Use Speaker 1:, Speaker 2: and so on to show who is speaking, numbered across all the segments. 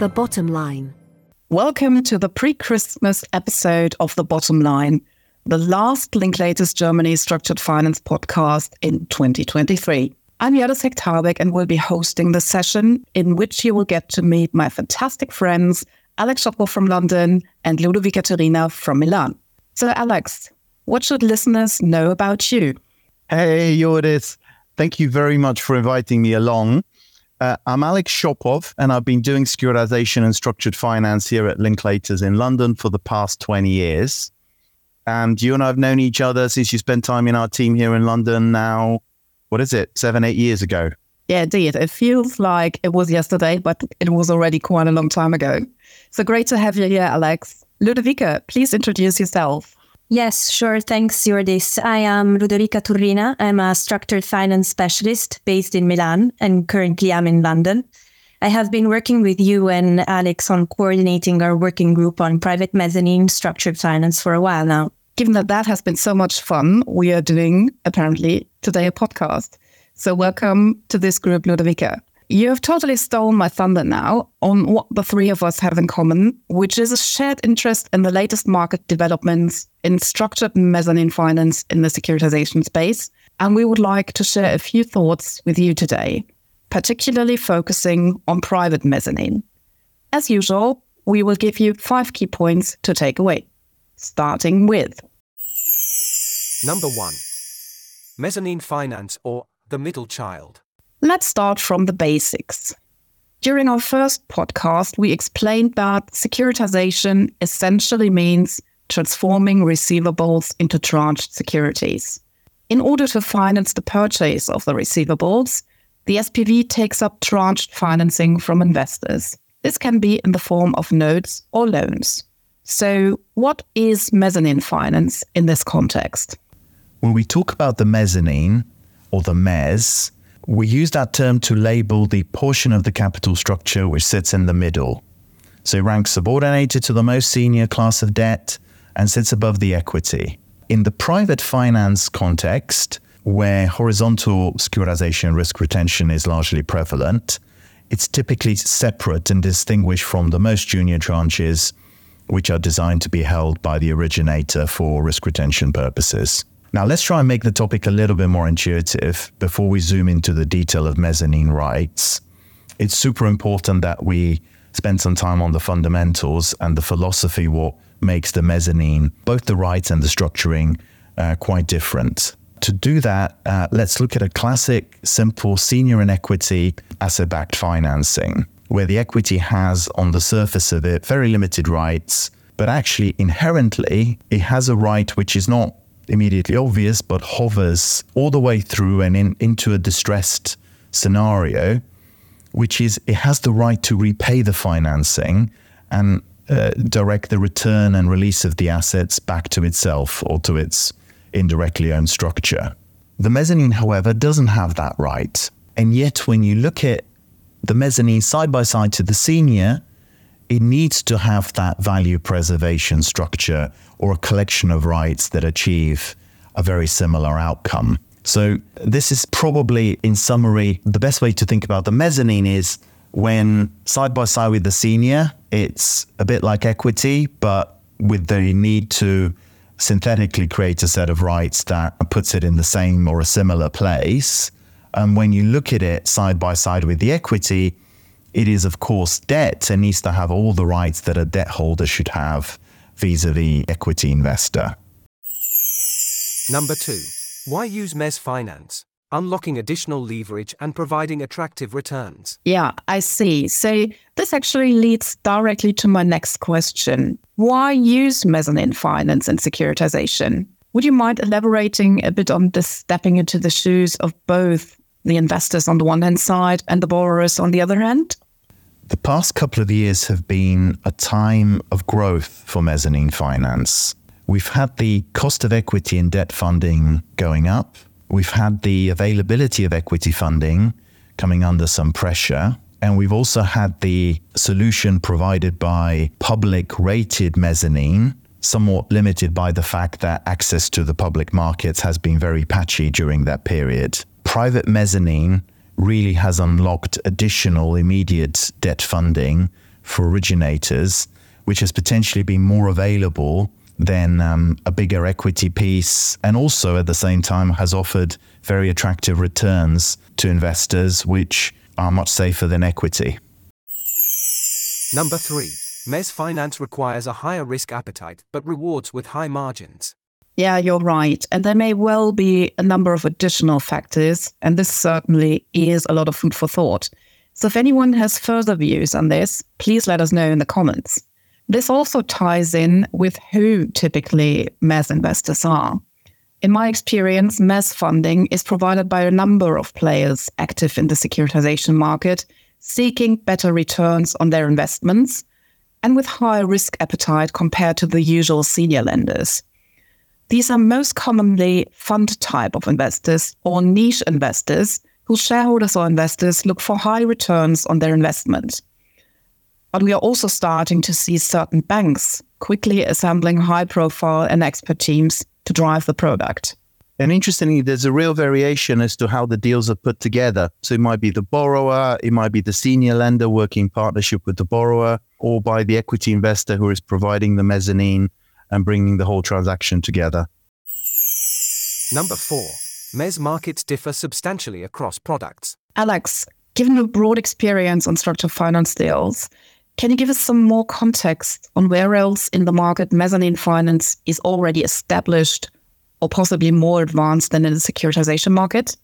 Speaker 1: The Bottom Line.
Speaker 2: Welcome to the pre Christmas episode of The Bottom Line, the last Linklaters Germany structured finance podcast in 2023. I'm Jördis Tarbeck and will be hosting the session in which you will get to meet my fantastic friends, Alex Shopov from London and Ludovica Turrina from Milan. So, Alex, what should listeners know about you?
Speaker 3: Hey, Jördis. Thank you very much for inviting me along. Uh, I'm Alex Shopov, and I've been doing securitization and structured finance here at Linklaters in London for the past 20 years. And you and I have known each other since you spent time in our team here in London now, what is it, seven, eight years ago?
Speaker 2: Yeah, indeed. It feels like it was yesterday, but it was already quite a long time ago. So great to have you here, Alex. Ludovica, please introduce yourself.
Speaker 4: Yes, sure. Thanks, Jördis. I am Ludovica Turrina. I'm a structured finance specialist based in Milan, and currently I'm in London. I have been working with you and Alex on coordinating our working group on private mezzanine structured finance for a while now.
Speaker 2: Given that that has been so much fun, we are doing apparently today a podcast. So welcome to this group, Ludovica. You have totally stolen my thunder now on what the three of us have in common, which is a shared interest in the latest market developments in structured mezzanine finance in the securitization space. And we would like to share a few thoughts with you today, particularly focusing on private mezzanine. As usual, we will give you five key points to take away, starting with
Speaker 5: Number one Mezzanine finance or the middle child.
Speaker 2: Let's start from the basics. During our first podcast, we explained that securitization essentially means transforming receivables into tranched securities. In order to finance the purchase of the receivables, the SPV takes up tranched financing from investors. This can be in the form of notes or loans. So, what is mezzanine finance in this context?
Speaker 3: When we talk about the mezzanine or the mezz, we use that term to label the portion of the capital structure which sits in the middle. So ranks subordinated to the most senior class of debt and sits above the equity. In the private finance context, where horizontal securitization risk retention is largely prevalent, it's typically separate and distinguished from the most junior tranches, which are designed to be held by the originator for risk retention purposes. Now, let's try and make the topic a little bit more intuitive before we zoom into the detail of mezzanine rights. It's super important that we spend some time on the fundamentals and the philosophy, what makes the mezzanine, both the rights and the structuring, uh, quite different. To do that, uh, let's look at a classic, simple senior inequity asset backed financing, where the equity has on the surface of it very limited rights, but actually inherently it has a right which is not immediately obvious, but hovers all the way through and in, into a distressed scenario, which is it has the right to repay the financing and uh, direct the return and release of the assets back to itself or to its indirectly owned structure. The mezzanine, however, doesn't have that right. And yet, when you look at the mezzanine side by side to the senior, it needs to have that value preservation structure or a collection of rights that achieve a very similar outcome. So, this is probably, in summary, the best way to think about the mezzanine is when side by side with the senior, it's a bit like equity, but with the need to synthetically create a set of rights that puts it in the same or a similar place. And when you look at it side by side with the equity, it is, of course, debt and needs to have all the rights that a debt holder should have vis a vis equity investor.
Speaker 5: Number two Why use mezz finance? Unlocking additional leverage and providing attractive returns.
Speaker 2: Yeah, I see. So this actually leads directly to my next question. Why use mezzanine finance and securitization? Would you mind elaborating a bit on this stepping into the shoes of both the investors on the one hand side and the borrowers on the other hand?
Speaker 3: The past couple of years have been a time of growth for mezzanine finance. We've had the cost of equity and debt funding going up. We've had the availability of equity funding coming under some pressure. And we've also had the solution provided by public rated mezzanine, somewhat limited by the fact that access to the public markets has been very patchy during that period. Private mezzanine really has unlocked additional immediate debt funding for originators, which has potentially been more available than um, a bigger equity piece, and also at the same time has offered very attractive returns to investors, which are much safer than equity.
Speaker 5: Number 3. Mezz finance requires a higher risk appetite but rewards with high margins.
Speaker 2: Yeah, you're right. And there may well be a number of additional factors, and this certainly is a lot of food for thought. So if anyone has further views on this, please let us know in the comments. This also ties in with who typically mezz investors are. In my experience, mezz funding is provided by a number of players active in the securitization market, seeking better returns on their investments and with higher risk appetite compared to the usual senior lenders. These are most commonly fund type of investors or niche investors whose shareholders or investors look for high returns on their investment. But we are also starting to see certain banks quickly assembling high profile and expert teams to drive the product.
Speaker 3: And interestingly, there's a real variation as to how the deals are put together. So it might be the borrower, it might be the senior lender working partnership with the borrower, or by the equity investor who is providing the mezzanine and bringing the whole transaction together.
Speaker 5: Number 4. Mezz markets differ substantially across products.
Speaker 2: Alex, given your broad experience on structured finance deals, can you give us some more context on where else in the market mezzanine finance is already established or possibly more advanced than in the securitization market?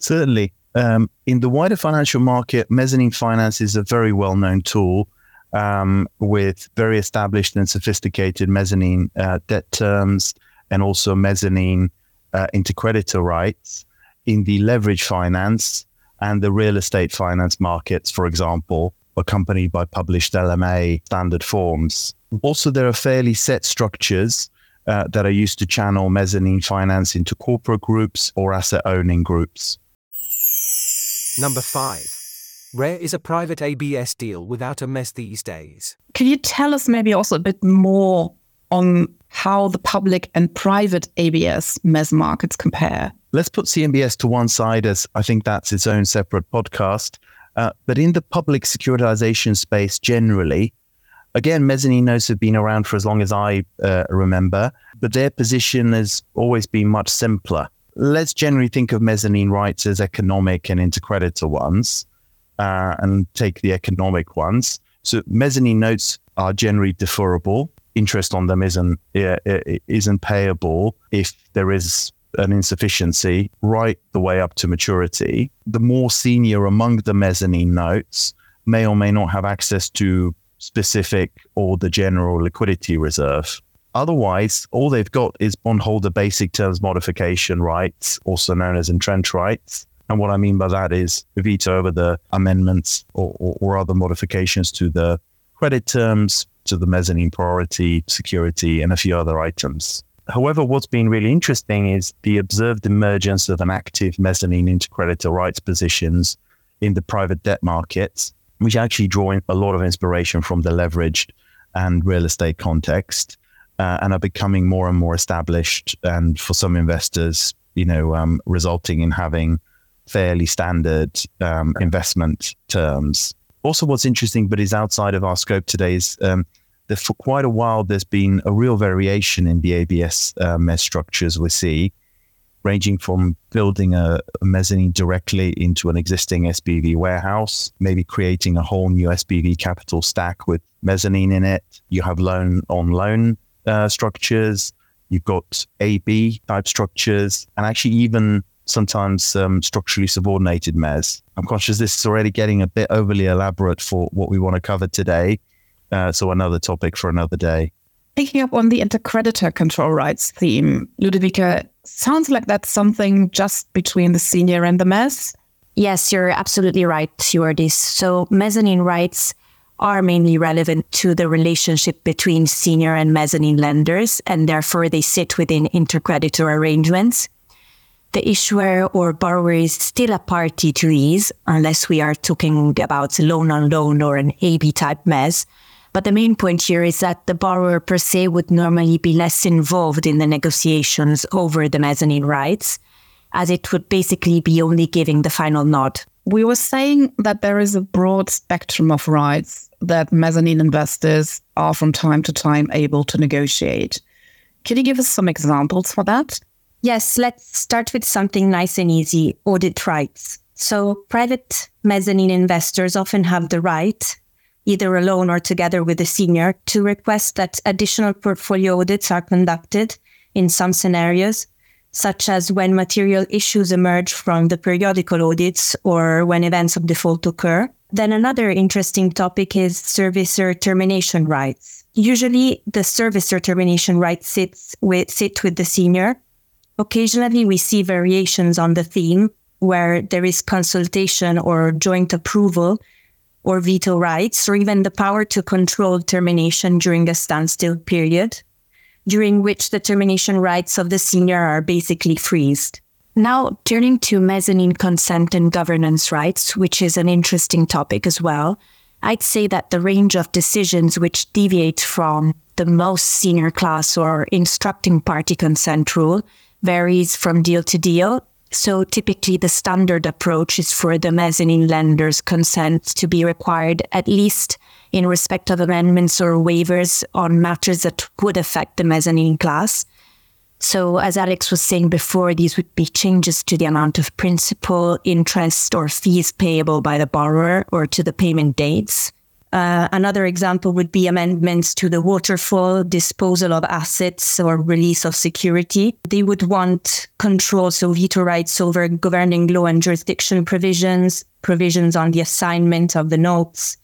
Speaker 3: Certainly. Um, in the wider financial market, mezzanine finance is a very well known tool um, with very established and sophisticated mezzanine uh, debt terms and also mezzanine uh, intercreditor rights in the leverage finance and the real estate finance markets, for example accompanied by published LMA standard forms. Also, there are fairly set structures uh, that are used to channel mezzanine finance into corporate groups or asset owning groups.
Speaker 5: Number five. Rare is a private ABS deal without a mezz these days.
Speaker 2: Can you tell us maybe also a bit more on how the public and private ABS mezz markets compare?
Speaker 3: Let's put CMBS to one side as I think that's its own separate podcast. Uh, but in the public securitization space generally, again, mezzanine notes have been around for as long as I uh, remember, but their position has always been much simpler. Let's generally think of mezzanine rights as economic and intercreditor ones, uh, and take the economic ones. So mezzanine notes are generally deferrable. Interest on them isn't isn't payable if there is an insufficiency right the way up to maturity. The more senior among the mezzanine notes may or may not have access to specific or the general liquidity reserve. Otherwise, all they've got is bondholder basic terms modification rights, also known as entrench rights. And what I mean by that is veto over the amendments or, or, or other modifications to the credit terms, to the mezzanine priority, security, and a few other items. However, what's been really interesting is the observed emergence of an active mezzanine intercreditor rights positions in the private debt markets, which actually draw a lot of inspiration from the leveraged and real estate context, uh, and are becoming more and more established. And for some investors, you know, um, resulting in having fairly standard um, investment terms. Also, what's interesting, but is outside of our scope today, is um, that for quite a while there's been a real variation in the ABS uh, mezz structures we see, ranging from building a, a, mezzanine directly into an existing SPV warehouse, maybe creating a whole new SPV capital stack with mezzanine in it. You have loan on loan uh, structures. You've got AB type structures, and actually even sometimes um, structurally subordinated mezz. I'm conscious this is already getting a bit overly elaborate for what we want to cover today. Uh, so another topic for another day.
Speaker 2: Picking up on the intercreditor control rights theme, Ludovica, sounds like that's something just between the senior and the mezz.
Speaker 4: Yes, you're absolutely right, Jördis. So mezzanine rights are mainly relevant to the relationship between senior and mezzanine lenders, and therefore they sit within intercreditor arrangements. The issuer or borrower is still a party to these, unless we are talking about loan on loan or an AB type mezz, but the main point here is that the borrower per se would normally be less involved in the negotiations over the mezzanine rights, as it would basically be only giving the final nod.
Speaker 2: We were saying that there is a broad spectrum of rights that mezzanine investors are from time to time able to negotiate. Can you give us some examples for that?
Speaker 4: Yes, let's start with something nice and easy audit rights. So, private mezzanine investors often have the right, either alone or together with a senior, to request that additional portfolio audits are conducted in some scenarios, such as when material issues emerge from the periodical audits or when events of default occur. Then, another interesting topic is servicer termination rights. Usually, the servicer termination rights sits with, sit with the senior. Occasionally, we see variations on the theme, where there is consultation or joint approval or veto rights, or even the power to control termination during a standstill period, during which the termination rights of the senior are basically freezed. Now, turning to mezzanine consent and governance rights, which is an interesting topic as well, I'd say that the range of decisions which deviate from the most senior class or instructing party consent rule varies from deal to deal so typically the standard approach is for the mezzanine lender's consent to be required at least in respect of amendments or waivers on matters that would affect the mezzanine class. So as Alex was saying before, these would be changes to the amount of principal, interest, or fees payable by the borrower or to the payment dates. Uh, another example would be amendments to the waterfall, disposal of assets, or release of security. They would want control, so veto rights over governing law and jurisdiction provisions, provisions on the assignment of the notes,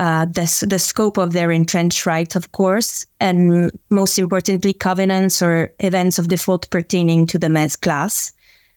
Speaker 4: uh, the, the scope of their entrenched right, of course, and most importantly, covenants or events of default pertaining to the mezz class,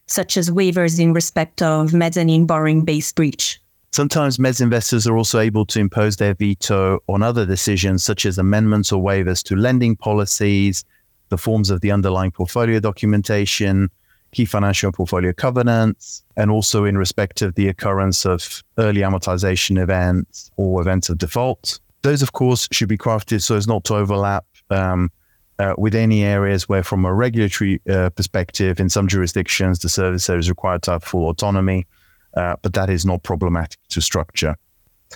Speaker 4: such as waivers in respect of mezzanine borrowing base breach.
Speaker 3: Sometimes mezz investors are also able to impose their veto on other decisions, such as amendments or waivers to lending policies, the forms of the underlying portfolio documentation, key financial portfolio covenants, and also in respect of the occurrence of early amortization events or events of default. Those, of course, should be crafted so as not to overlap um, uh, with any areas where, from a regulatory uh, perspective, in some jurisdictions, the servicer is required to have full autonomy uh, but that is not problematic to structure.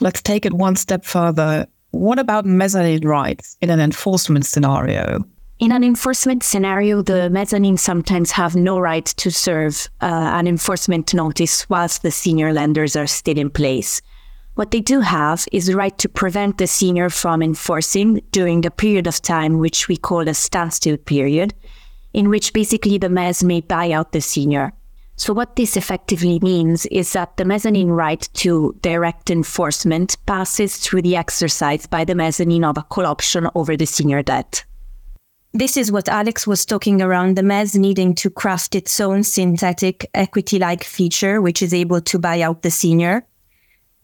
Speaker 2: Let's take it one step further. What about mezzanine rights in an enforcement scenario?
Speaker 4: In an enforcement scenario, the mezzanine sometimes have no right to serve uh, an enforcement notice whilst the senior lenders are still in place. What they do have is the right to prevent the senior from enforcing during the period of time which we call a standstill period, in which basically the mezz may buy out the senior. So, what this effectively means is that the mezzanine right to direct enforcement passes through the exercise by the mezzanine of a call option over the senior debt. This is what Alex was talking around the mezz needing to craft its own synthetic equity like feature, which is able to buy out the senior,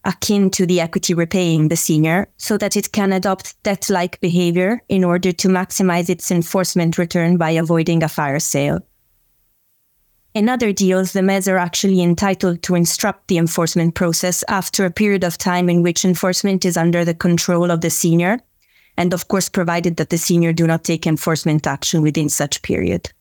Speaker 4: akin to the equity repaying the senior, so that it can adopt debt like behavior in order to maximize its enforcement return by avoiding a fire sale. In other deals, the mezz are actually entitled to instruct the enforcement process after a period of time in which enforcement is under the control of the senior, and of course, provided that the senior do not take enforcement action within such period.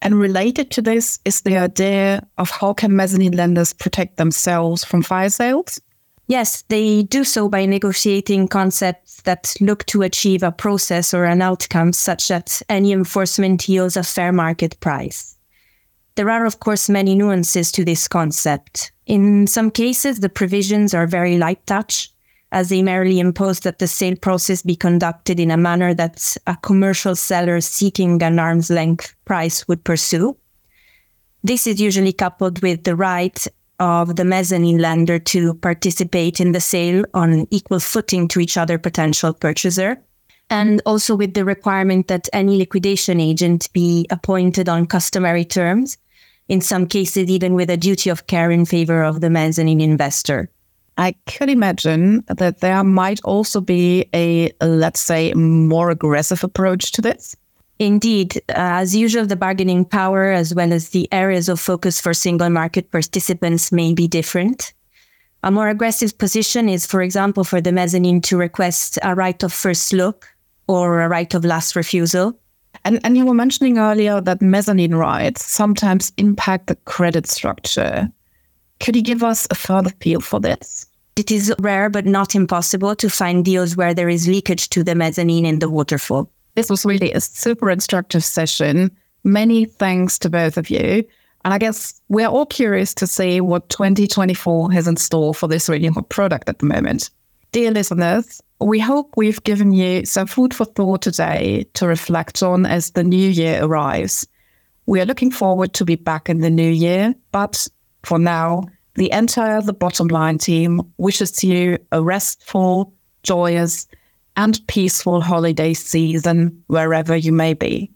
Speaker 2: And related to this is the idea of how can mezzanine lenders protect themselves from fire sales?
Speaker 4: Yes, they do so by negotiating concepts that look to achieve a process or an outcome such that any enforcement yields a fair market price. There are, of course, many nuances to this concept. In some cases, the provisions are very light touch, as they merely impose that the sale process be conducted in a manner that a commercial seller seeking an arm's length price would pursue. This is usually coupled with the right of the mezzanine lender to participate in the sale on equal footing to each other potential purchaser and also with the requirement that any liquidation agent be appointed on customary terms in some cases, even with a duty of care in favor of the mezzanine investor.
Speaker 2: I could imagine that there might also be a, let's say, more aggressive approach to this.
Speaker 4: Indeed, uh, as usual, the bargaining power as well as the areas of focus for single market participants may be different. A more aggressive position is, for example, for the mezzanine to request a right of first look or a right of last refusal.
Speaker 2: And, and you were mentioning earlier that mezzanine rights sometimes impact the credit structure. Could you give us a further feel for this?
Speaker 4: It is rare but not impossible to find deals where there is leakage to the mezzanine in the waterfall.
Speaker 2: This was really a super instructive session. Many thanks to both of you. And I guess we're all curious to see what 2024 has in store for this really hot product at the moment. Dear listeners, we hope we've given you some food for thought today to reflect on as the new year arrives. We are looking forward to be back in the new year, but for now, the entire The Bottom Line team wishes you a restful, joyous, and peaceful holiday season wherever you may be.